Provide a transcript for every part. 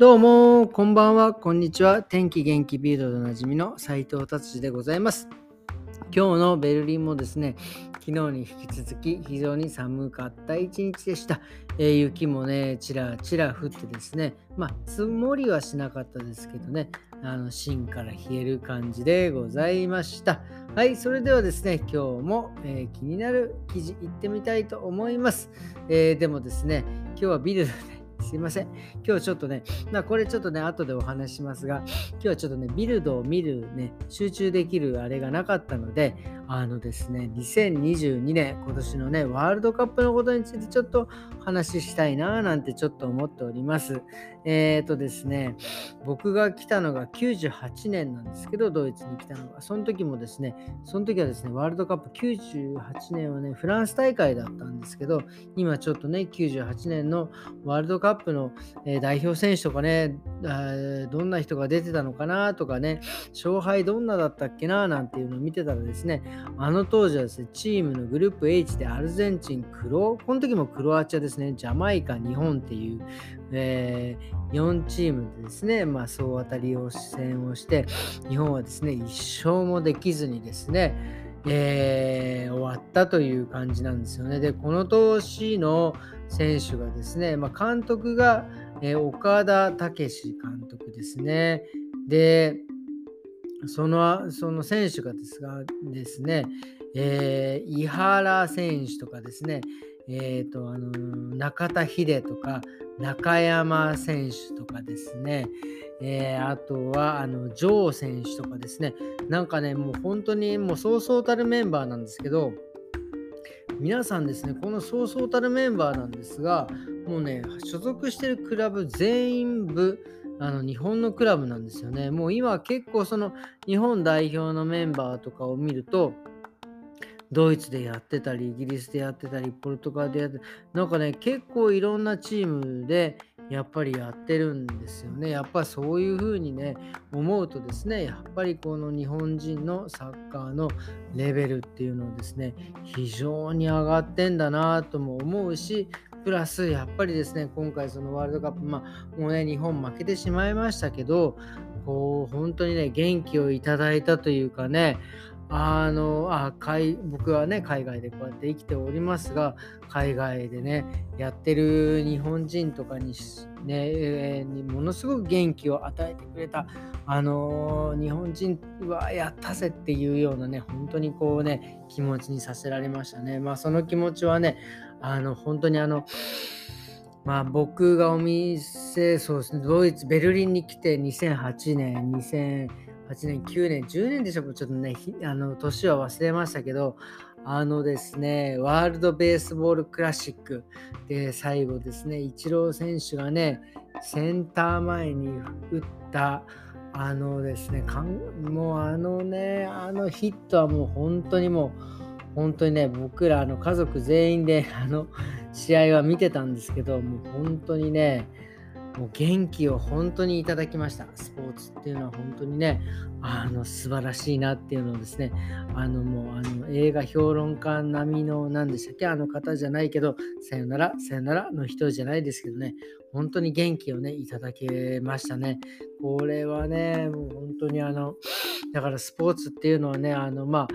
どうも、こんばんは、こんにちは。天気元気ビールドでおなじみの斉藤達治でございます。今日のベルリンもですね、昨日に引き続き非常に寒かった一日でした。えー、雪もね、ちらちら降ってですね、まあ、積もりはしなかったですけどね、あの芯から冷える感じでございました。はい、それではですね、今日も、えー、気になる記事いってみたいと思います。えー、でもですね、今日はビルドですいません。今日ちょっとね、まあ、これちょっとね、後でお話しますが、今日はちょっとね、ビルドを見るね、集中できるあれがなかったので、あのですね、2022年、今年のね、ワールドカップのことについてちょっと話したいななんてちょっと思っております。えっ、ー、とですね、僕が来たのが98年なんですけど、ドイツに来たのが、その時もですね、その時はですね、ワールドカップ98年はね、フランス大会だったんですけど、今ちょっとね、98年のワールドカップの、代表選手とかね、どんな人が出てたのかなとかね、勝敗どんなだったっけななんていうのを見てたらですね、あの当時はですね、チームのグループ H でアルゼンチン、クロ、この時もクロアチアですね、ジャマイカ、日本っていう、えー、4チームでですね、まあ、総当たりを戦をして、日本はですね、1勝もできずにですね、えー、終わったという感じなんですよね。で、この年の選手がですね、まあ、監督が、えー、岡田武史監督ですね。で、そのその選手がですがですね、えー、井原選手とかですね、えーとあの中田秀とか中山選手とかですね、えー、あとはあのジョー選手とかですね、なんかね、もう本当にもうそうそうたるメンバーなんですけど、皆さんですね、このそうそうたるメンバーなんですが、もうね、所属してるクラブ全員部、あの日本のクラブなんですよね。もう今結構その日本代表のメンバーとかを見ると、ドイツでやってたり、イギリスでやってたり、ポルトガルでやってなんかね、結構いろんなチームでやっぱりやってるんですよね。やっぱそういうふうにね、思うとですね、やっぱりこの日本人のサッカーのレベルっていうのをですね、非常に上がってんだなとも思うし、プラス、やっぱりですね、今回そのワールドカップ、まあ、もうね、日本負けてしまいましたけど、こう、本当にね、元気をいただいたというかね、あのあ海僕はね海外でこうやって生きておりますが海外でねやってる日本人とかにね、にものすごく元気を与えてくれたあのー、日本人はやったぜっていうようなね本当にこうね気持ちにさせられましたね。まあその気持ちはねあの本当にあのまあ僕がお店そうですねドイツベルリンに来て2008年2008年、9年、10年でしょう、ちょっとね、あの年は忘れましたけど、あのですね、ワールドベースボールクラシックで最後ですね、イチロー選手がね、センター前に打った、あのですね、かんもうあのね、あのヒットはもう本当にもう、本当にね、僕らの家族全員であの試合は見てたんですけど、もう本当にね、もう元気を本当にいただきました。スポーツっていうのは本当にね、あの素晴らしいなっていうのをですね、あのもうあの映画評論家並みの何でしたっけ、あの方じゃないけど、さよなら、さよならの人じゃないですけどね、本当に元気をね、いただけましたね。これはね、もう本当にあの、だからスポーツっていうのはね、あのまあ、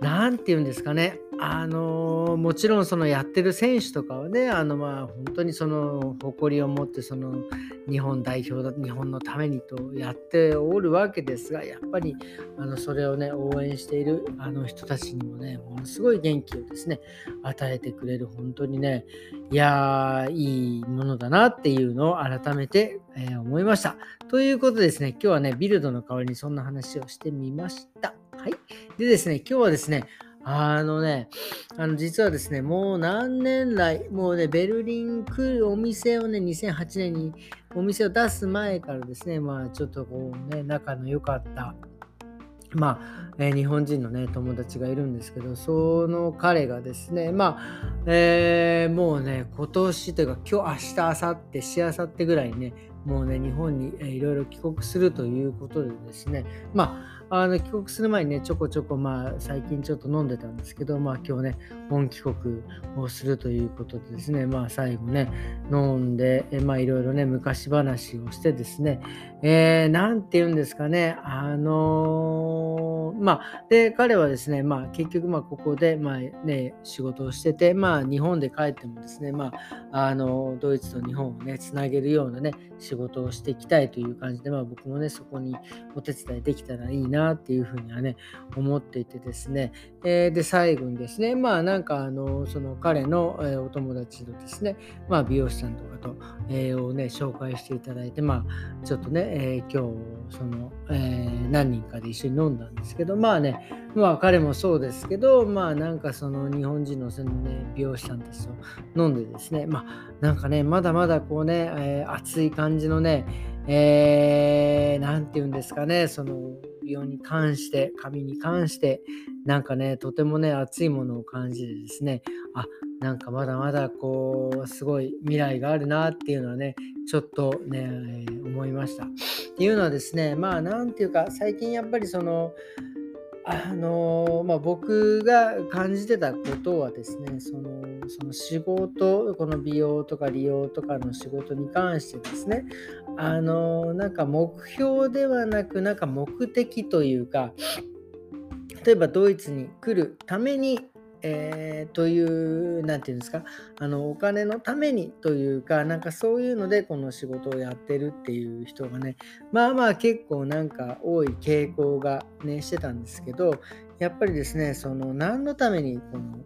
何て言うんですかね、あのもちろんそのやってる選手とかはね、あのまあ本当にその誇りを持ってその日本代表だ、日本のためにとやっておるわけですが、やっぱりあのそれをね、応援しているあの人たちにもね、ものすごい元気をですね、与えてくれる、本当にね、いやー、いいものだなっていうのを改めて、えー、思いました。ということでですね、今日はね、ビルドの代わりにそんな話をしてみました。はい。でですね、今日はですね、あのね、あの実はですね、もう何年来、もうね、ベルリン来るお店をね、2008年にお店を出す前からですね、まあちょっとこうね、仲の良かった、まあ、えー、日本人のね、友達がいるんですけど、その彼がですね、まあ、えー、もうね、今年というか、今日、明日、明後日、しあさってぐらいにね、もうね、日本にいろいろ帰国するということでですね、まあ、あの帰国する前にね、ちょこちょこ、まあ、最近ちょっと飲んでたんですけど、まあ、今日ね、本帰国をするということでですね、まあ、最後ね、飲んで、えまあ、いろいろね、昔話をしてですね、えー、なんて言うんですかね、あのー、まあ、で、彼はですね、まあ、結局、まあ、ここで、まあ、ね、仕事をしてて、まあ、日本で帰ってもですね、まあ、あの、ドイツと日本をね、つなげるようなね、仕事事をしていきたいという感じで、まあ、僕もね、そこにお手伝いできたらいいなっていうふうにはね、思っていてですね、えー、で、最後にですね、まあ、なんか、あの、その彼の、えお友達のですね、まあ、美容師さんとかと、えー、をね、紹介していただいて、まあ、ちょっとね、えー、今日、その、え、何人かで一緒に飲んだんですけど、まあね、まあ彼もそうですけど、まあなんかその日本人のその、ね、美容師さんたちと飲んでですね、まあなんかね、まだまだこうね、え、熱い感じじのね、えー、なんて言うんですかね、その美容に関して、髪に関して、なんかね、とてもね、熱いものを感じてですね、あ、なんかまだまだこう、すごい未来があるなっていうのはね、ちょっとね、えー、思いました。っていうのはですね、まあなんていうか、最近やっぱりその、あのまあ、僕が感じてたことはですねそのその仕事この美容とか利用とかの仕事に関してですねあのなんか目標ではなくなんか目的というか例えばドイツに来るためにえー、という、何て言うんですか、あの、お金のためにというか、なんかそういうのでこの仕事をやってるっていう人がね、まあまあ結構なんか多い傾向がね、してたんですけど、やっぱりですね、その何のためにこの、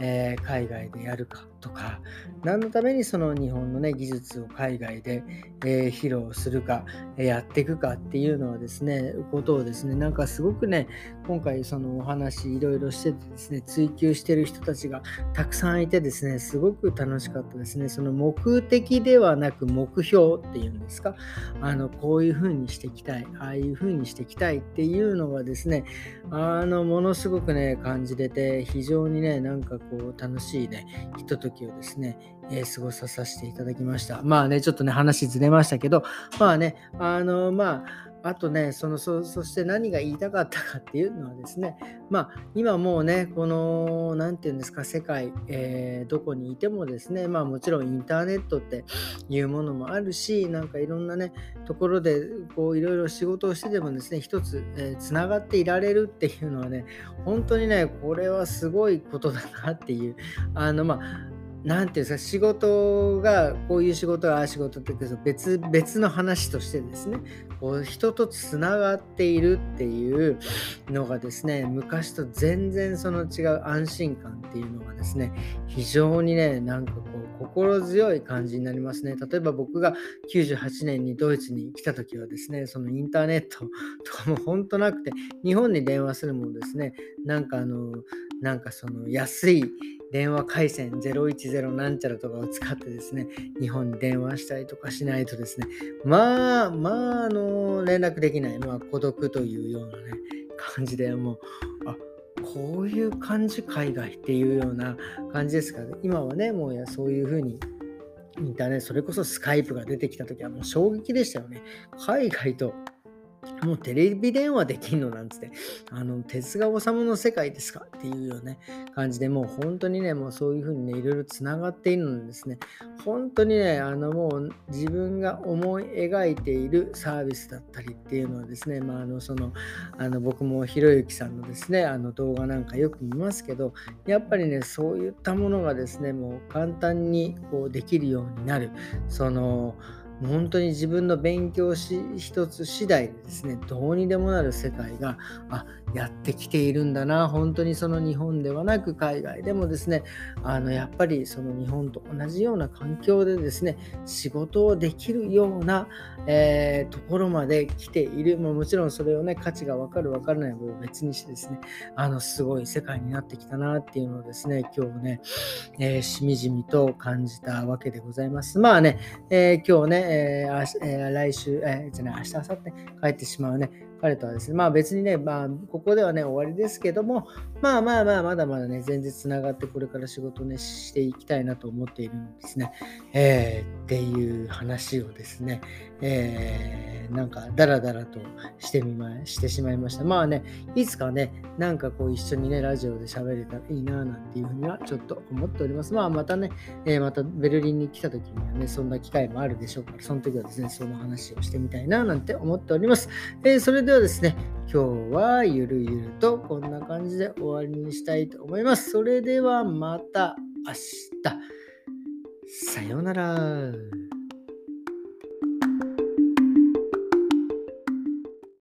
えー、海外でやるかとか、何のためにその日本のね、技術を海外で、えー、披露するか、えやっていくかっていうのはですね、ことをですね、なんかすごくね、今回そのお話いろいろしててですね、追求してる人たちがたくさんいてですね、すごく楽しかったですね。その目的ではなく目標っていうんですか、あの、こういうふうにしていきたい、ああいうふうにしていきたいっていうのがですね、あの、ものすごくね、感じれて、非常にね、なんかこう、楽しいね、ひとときをですね、えー、過ごさせていただきました。まあね、ちょっとね、話ずれましたけど、まあね、あの、まあ、あとね、そのそそして何が言いたかったかっていうのはですね、まあ、今もうね、この、何て言うんですか、世界、えー、どこにいてもですね、まあもちろんインターネットっていうものもあるし、なんかいろんなね、ところで、こう、いろいろ仕事をしてでもですね、一つ、えー、つながっていられるっていうのはね、本当にね、これはすごいことだなっていう、あの、まあ、なんていうんですか、仕事が、こういう仕事がああ仕事って別、別の話としてですね、こう人とつながっているっていうのがですね、昔と全然その違う安心感っていうのがですね、非常にね、なんかこう、心強い感じになりますね。例えば僕が98年にドイツに来た時はですね、そのインターネットとかも本当なくて、日本に電話するもですね、なんかあの、なんかその安い電話回線010なんちゃらとかを使ってですね、日本に電話したりとかしないとですね、まあ、まあ、あの、連絡できない、まあ、孤独というようなね、感じでもう、あ、こういう感じ海外っていうような感じですから、ね、今はね、もうやそういうふうにインターネット、それこそスカイプが出てきた時はもう衝撃でしたよね。海外ともうテレビ電話できんの？なんつって、あの、鉄が治むの世界ですか？っていうような、ね、感じで、もう本当にね、もうそういうふうにね、いろいろつながっているのですね、本当にね、あの、もう自分が思い描いているサービスだったりっていうのはですね、まあ、あの、その、あの、僕もひろゆきさんのですね、あの動画なんかよく見ますけど、やっぱりね、そういったものがですね、もう簡単にこうできるようになる、その、本当に自分の勉強し一つ次第でですね、どうにでもなる世界があやってきているんだな、本当にその日本ではなく海外でもですね、あのやっぱりその日本と同じような環境でですね、仕事をできるような、えー、ところまで来ている、ももちろんそれをね、価値が分かる分からない部分別にしてですね、あのすごい世界になってきたなっていうのをですね、今日ね、えー、しみじみと感じたわけでございます。まあね、えー、今日ね、えーえー、来週、えー、じゃない、明日、明後日帰ってしまうね、彼とはですね、まあ別にね、まあここではね、終わりですけども、まあまあまあ、まだまだね、全然つながってこれから仕事ね、していきたいなと思っているんですね。えー、っていう話をですね、えなんかダラダラとしてみましてしまいました。まあね、いつかね、なんかこう一緒にね、ラジオで喋れたらいいななんていうふうにはちょっと思っております。まあまたね、えー、またベルリンに来た時にはね、そんな機会もあるでしょうから、その時はですね、その話をしてみたいななんて思っております。えー、それではですね、今日はゆるゆるとこんな感じで終わりにしたいと思います。それではまた明日。さようなら。